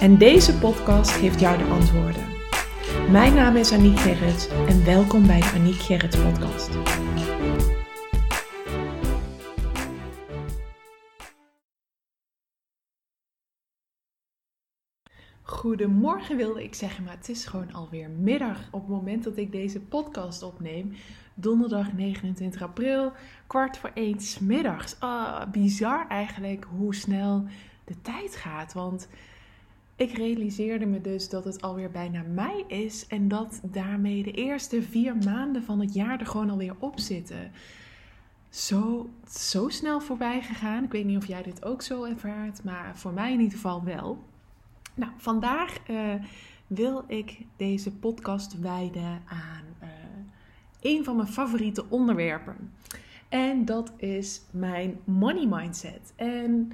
En deze podcast geeft jou de antwoorden. Mijn naam is Aniek Gerrits en welkom bij de Aniek Gerrits podcast. Goedemorgen wilde ik zeggen, maar het is gewoon alweer middag op het moment dat ik deze podcast opneem. Donderdag 29 april, kwart voor één middags. Ah, bizar eigenlijk hoe snel de tijd gaat, want ik realiseerde me dus dat het alweer bijna mei is en dat daarmee de eerste vier maanden van het jaar er gewoon alweer op zitten. Zo, zo snel voorbij gegaan. Ik weet niet of jij dit ook zo ervaart, maar voor mij in ieder geval wel. Nou, vandaag uh, wil ik deze podcast wijden aan uh, een van mijn favoriete onderwerpen. En dat is mijn money mindset. En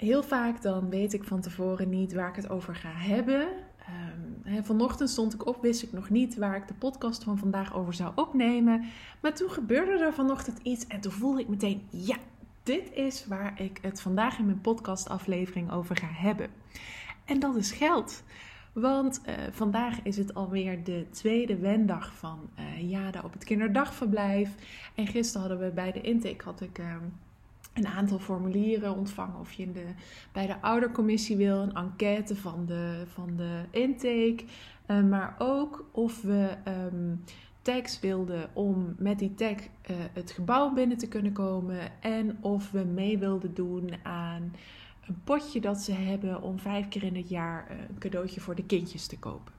heel vaak dan weet ik van tevoren niet waar ik het over ga hebben. Um, vanochtend stond ik op, wist ik nog niet waar ik de podcast van vandaag over zou opnemen. Maar toen gebeurde er vanochtend iets en toen voelde ik meteen, ja, dit is waar ik het vandaag in mijn podcastaflevering over ga hebben. En dat is geld. Want uh, vandaag is het alweer de tweede wendag van uh, Jada op het kinderdagverblijf. En gisteren hadden we bij de intake had ik... Uh, een aantal formulieren ontvangen. Of je in de, bij de oudercommissie wil, een enquête van de, van de intake. Uh, maar ook of we um, tags wilden om met die tag uh, het gebouw binnen te kunnen komen. En of we mee wilden doen aan een potje dat ze hebben om vijf keer in het jaar uh, een cadeautje voor de kindjes te kopen.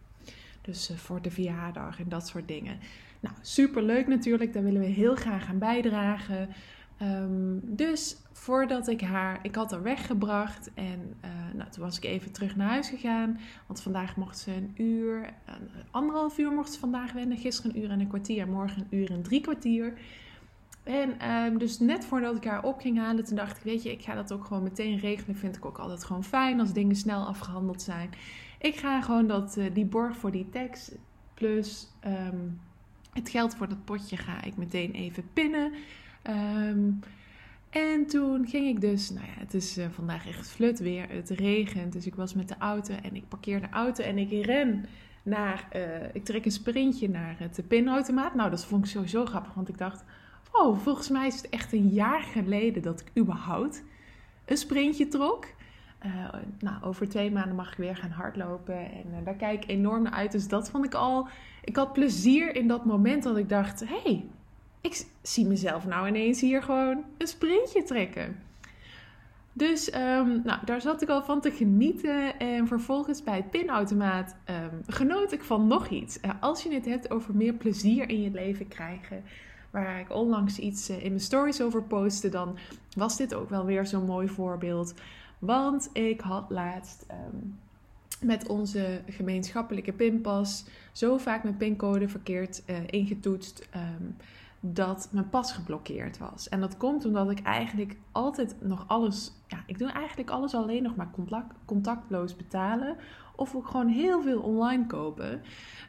Dus voor de verjaardag en dat soort dingen. Nou, super leuk natuurlijk. Daar willen we heel graag aan bijdragen. Um, dus voordat ik haar, ik had haar weggebracht en uh, nou, toen was ik even terug naar huis gegaan. Want vandaag mocht ze een uur, anderhalf uur mocht ze vandaag wennen. Gisteren een uur en een kwartier, morgen een uur en drie kwartier. En um, dus net voordat ik haar op ging halen, toen dacht ik, weet je, ik ga dat ook gewoon meteen regelen. Vind ik ook altijd gewoon fijn als dingen snel afgehandeld zijn. Ik ga gewoon dat, uh, die borg voor die tekst plus um, het geld voor dat potje ga ik meteen even pinnen. Um, en toen ging ik dus, nou ja, het is uh, vandaag echt flut weer, het regent. Dus ik was met de auto en ik parkeer de auto en ik ren naar, uh, ik trek een sprintje naar het pinautomaat. Nou, dat vond ik sowieso grappig, want ik dacht, oh, volgens mij is het echt een jaar geleden dat ik überhaupt een sprintje trok. Uh, nou, over twee maanden mag ik weer gaan hardlopen en daar kijk ik enorm naar uit. Dus dat vond ik al, ik had plezier in dat moment dat ik dacht, hey, ik zie mezelf nou ineens hier gewoon een sprintje trekken. Dus um, nou, daar zat ik al van te genieten. En vervolgens bij het pinautomaat um, genoot ik van nog iets. Uh, als je het hebt over meer plezier in je leven krijgen. Waar ik onlangs iets uh, in mijn stories over postte. Dan was dit ook wel weer zo'n mooi voorbeeld. Want ik had laatst um, met onze gemeenschappelijke pinpas zo vaak mijn pincode verkeerd uh, ingetoetst dat mijn pas geblokkeerd was. En dat komt omdat ik eigenlijk altijd nog alles, ja, ik doe eigenlijk alles alleen nog maar contact, contactloos betalen. Of ook gewoon heel veel online kopen.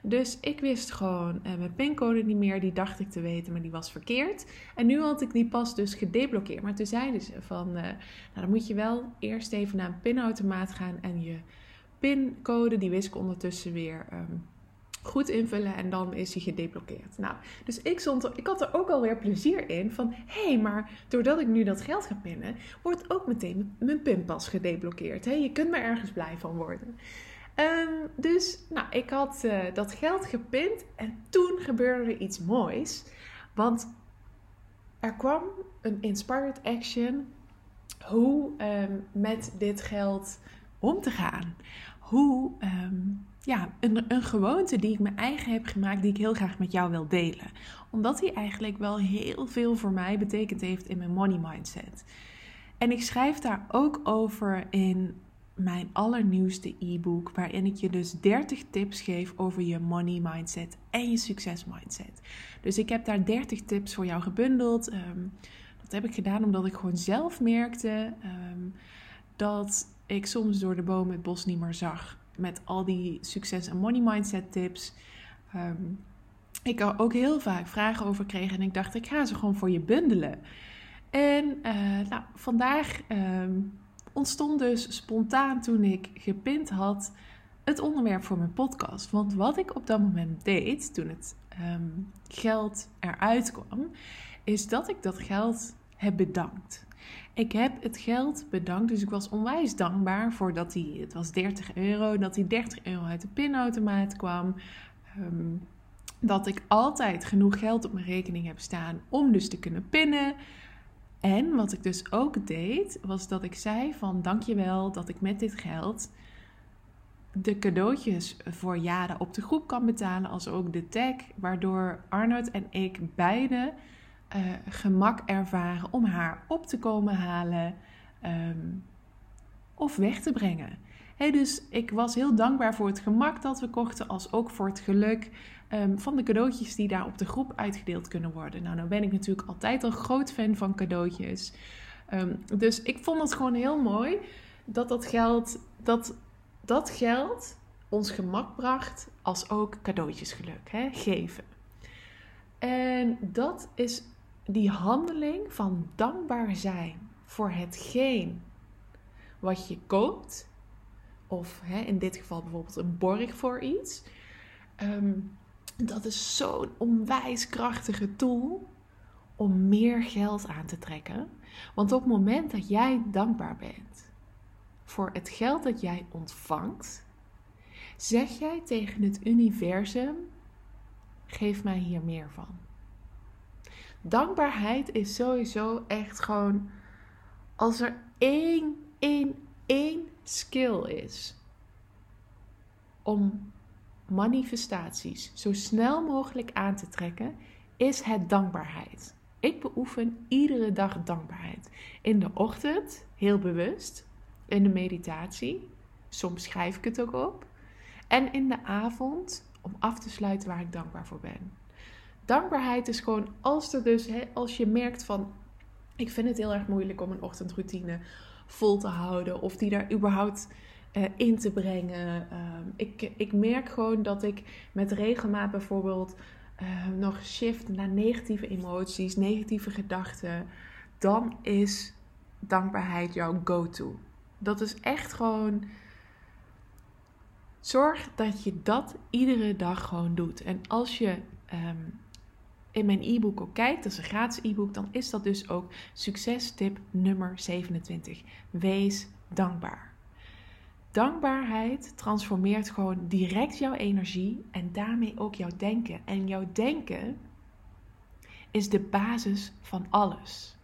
Dus ik wist gewoon eh, mijn pincode niet meer. Die dacht ik te weten, maar die was verkeerd. En nu had ik die pas dus gedeblokkeerd. Maar toen zeiden ze van, uh, nou dan moet je wel eerst even naar een pinautomaat gaan en je pincode, die wist ik ondertussen weer um, goed invullen en dan is hij gedeblokkeerd. Nou, dus ik, stond ik had er ook alweer plezier in van, hé, hey, maar doordat ik nu dat geld ga pinnen, wordt ook meteen mijn pinpas gedeblokkeerd. Hey, je kunt me ergens blij van worden. Um, dus, nou, ik had uh, dat geld gepind en toen gebeurde er iets moois. Want er kwam een inspired action hoe um, met dit geld om te gaan. Hoe um, ja, een, een gewoonte die ik me eigen heb gemaakt, die ik heel graag met jou wil delen. Omdat die eigenlijk wel heel veel voor mij betekend heeft in mijn money mindset. En ik schrijf daar ook over in mijn allernieuwste e-book, waarin ik je dus 30 tips geef over je money mindset en je succes mindset. Dus ik heb daar 30 tips voor jou gebundeld. Ehm, dat heb ik gedaan omdat ik gewoon zelf merkte ehm, dat ik soms door de boom het bos niet meer zag. Met al die succes en money mindset tips. Um, ik er ook heel vaak vragen over kreeg en ik dacht, ik ga ze gewoon voor je bundelen. En uh, nou, vandaag ontstond dus spontaan toen ik gepind had het onderwerp voor mijn podcast. Want wat ik op dat moment deed, toen het um, geld eruit kwam, is dat ik dat geld heb bedankt. Ik heb het geld bedankt, dus ik was onwijs dankbaar voor dat hij, het was 30 euro, dat die 30 euro uit de pinautomaat kwam. Um, dat ik altijd genoeg geld op mijn rekening heb staan om dus te kunnen pinnen. En wat ik dus ook deed, was dat ik zei van dankjewel dat ik met dit geld de cadeautjes voor jaren op de groep kan betalen, als ook de tag, waardoor Arnold en ik beide uh, gemak ervaren om haar op te komen halen um, of weg te brengen. Hey, dus ik was heel dankbaar voor het gemak dat we kochten, als ook voor het geluk um, van de cadeautjes die daar op de groep uitgedeeld kunnen worden. Nou, nou ben ik natuurlijk altijd al groot fan van cadeautjes. Um, dus ik vond het gewoon heel mooi dat dat geld, dat, dat geld ons gemak bracht als ook cadeautjesgeluk, hè? geven. En dat is die handeling van dankbaar zijn voor hetgeen wat je koopt, of hè, in dit geval bijvoorbeeld een borg voor iets. Um, dat is zo'n onwijs krachtige tool om meer geld aan te trekken. Want op het moment dat jij dankbaar bent voor het geld dat jij ontvangt, zeg jij tegen het universum: geef mij hier meer van. Dankbaarheid is sowieso echt gewoon als er één, één, één skill is om manifestaties zo snel mogelijk aan te trekken, is het dankbaarheid. Ik beoefen iedere dag dankbaarheid. In de ochtend, heel bewust. In de meditatie. Soms schrijf ik het ook op. En in de avond, om af te sluiten waar ik dankbaar voor ben. Dankbaarheid is gewoon als er dus, als je merkt van, ik vind het heel erg moeilijk om een ochtendroutine vol te houden. Of die daar überhaupt uh, in te brengen. Uh, ik, ik merk gewoon dat ik met regelmaat bijvoorbeeld uh, nog shift naar negatieve emoties, negatieve gedachten. Dan is dankbaarheid jouw go-to. Dat is echt gewoon. Zorg dat je dat iedere dag gewoon doet. En als je um, in mijn e-book ook kijkt, dat is een gratis e-book, dan is dat dus ook succestip nummer 27. Wees dankbaar. Dankbaarheid transformeert gewoon direct jouw energie en daarmee ook jouw denken. En jouw denken is de basis van alles.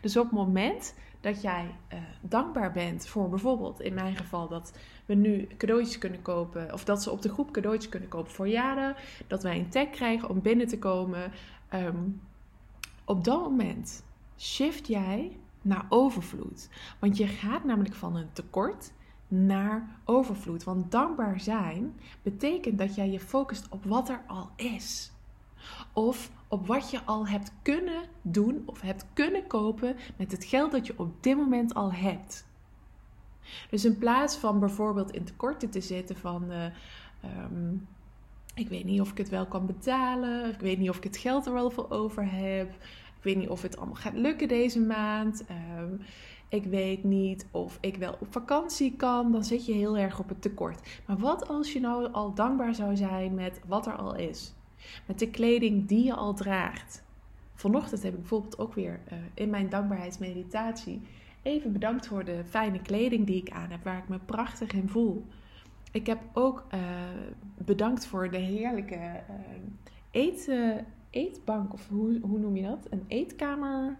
Dus op het moment dat jij uh, dankbaar bent voor bijvoorbeeld, in mijn geval, dat we nu cadeautjes kunnen kopen, of dat ze op de groep cadeautjes kunnen kopen voor jaren, dat wij een tag krijgen om binnen te komen. Um, op dat moment shift jij naar overvloed. Want je gaat namelijk van een tekort naar overvloed. Want dankbaar zijn betekent dat jij je focust op wat er al is. Of op wat je al hebt kunnen doen of hebt kunnen kopen met het geld dat je op dit moment al hebt. Dus in plaats van bijvoorbeeld in tekorten te zitten van. Uh, um, ik weet niet of ik het wel kan betalen. Ik weet niet of ik het geld er wel voor over heb. Ik weet niet of het allemaal gaat lukken deze maand. Um, ik weet niet of ik wel op vakantie kan, dan zit je heel erg op het tekort. Maar wat als je nou al dankbaar zou zijn met wat er al is? Met de kleding die je al draagt. Vanochtend heb ik bijvoorbeeld ook weer uh, in mijn dankbaarheidsmeditatie even bedankt voor de fijne kleding die ik aan heb, waar ik me prachtig in voel. Ik heb ook uh, bedankt voor de heerlijke uh, eet, eetbank, of hoe, hoe noem je dat? Een eetkamer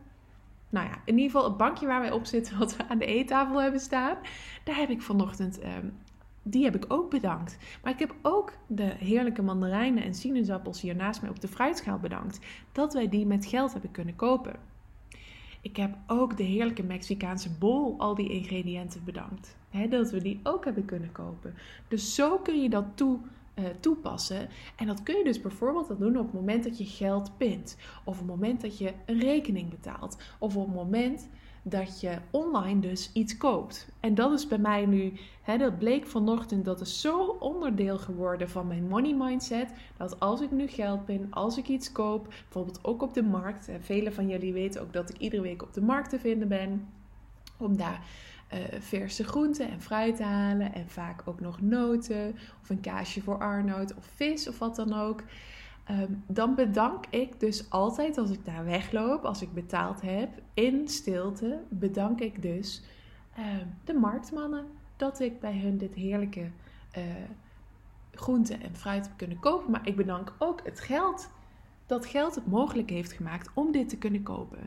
nou ja, in ieder geval het bankje waar wij op zitten, wat we aan de eettafel hebben staan, daar heb ik vanochtend, um, die heb ik ook bedankt. Maar ik heb ook de heerlijke mandarijnen en sinaasappels hier naast mij op de fruitschaal bedankt, dat wij die met geld hebben kunnen kopen. Ik heb ook de heerlijke Mexicaanse bol, al die ingrediënten bedankt. hè, dat we die ook hebben kunnen kopen. Dus zo kun je dat toe, eh, toepassen. En dat kun je dus bijvoorbeeld dat doen op het moment dat je geld pint. Of op het moment dat je een rekening betaalt. Of op het moment dat je online dus iets koopt. En dat is bij mij nu, hè, dat bleek vanochtend, dat is zo onderdeel geworden van mijn money mindset. Dat als ik nu geld ben, als ik iets koop, bijvoorbeeld ook op de markt. Hè, velen van jullie weten ook dat ik iedere week op de markt te vinden ben. Om daar uh, verse groenten en fruit te halen. En vaak ook nog noten. Of een kaasje voor Arnold. Of vis of wat dan ook. Ehm, dan bedank ik dus altijd als ik daar wegloop, als ik betaald heb, in stilte, bedank ik dus ehm, de marktmannen dat ik bij hun dit heerlijke uh, groente en fruit heb kunnen kopen. Maar ik bedank ook het geld. Dat geld het mogelijk heeft gemaakt om dit te kunnen kopen.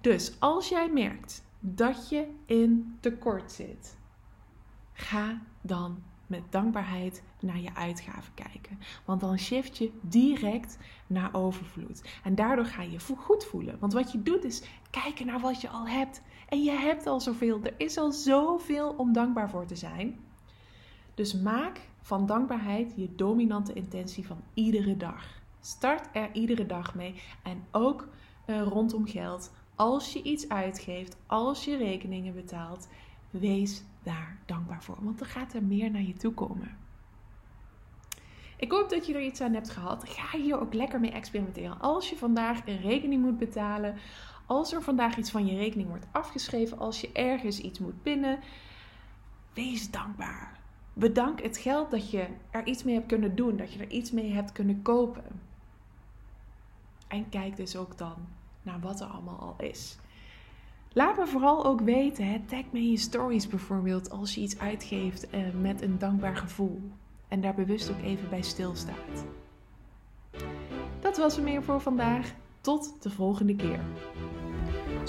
Dus als jij merkt dat je in tekort zit, ga dan met dankbaarheid naar je uitgaven kijken. Want dan shift je direct naar overvloed. En daardoor ga je je goed voelen. Want wat je doet is kijken naar wat je al hebt. En je hebt al zoveel. Er is al zoveel om dankbaar voor te zijn. Dus maak van dankbaarheid je dominante intentie van iedere dag. Start er iedere dag mee. En ook uh, rondom geld. Als je iets uitgeeft, als je rekeningen betaalt, wees daar dankbaar voor. Want dan gaat er meer naar je toe komen. Ik hoop dat je er iets aan hebt gehad. Ga hier ook lekker mee experimenteren. Als je vandaag een rekening moet betalen, als er vandaag iets van je rekening wordt afgeschreven, als je ergens iets moet pinnen, wees dankbaar. Bedank het geld dat je er iets mee hebt kunnen doen, dat je er iets mee hebt kunnen kopen. En kijk dus ook dan naar wat er allemaal al is. Laat me vooral ook weten, hè, tag me in je stories bijvoorbeeld als je iets uitgeeft eh, met een dankbaar gevoel. En daar bewust ook even bij stilstaat. Dat was er meer voor vandaag. Tot de volgende keer.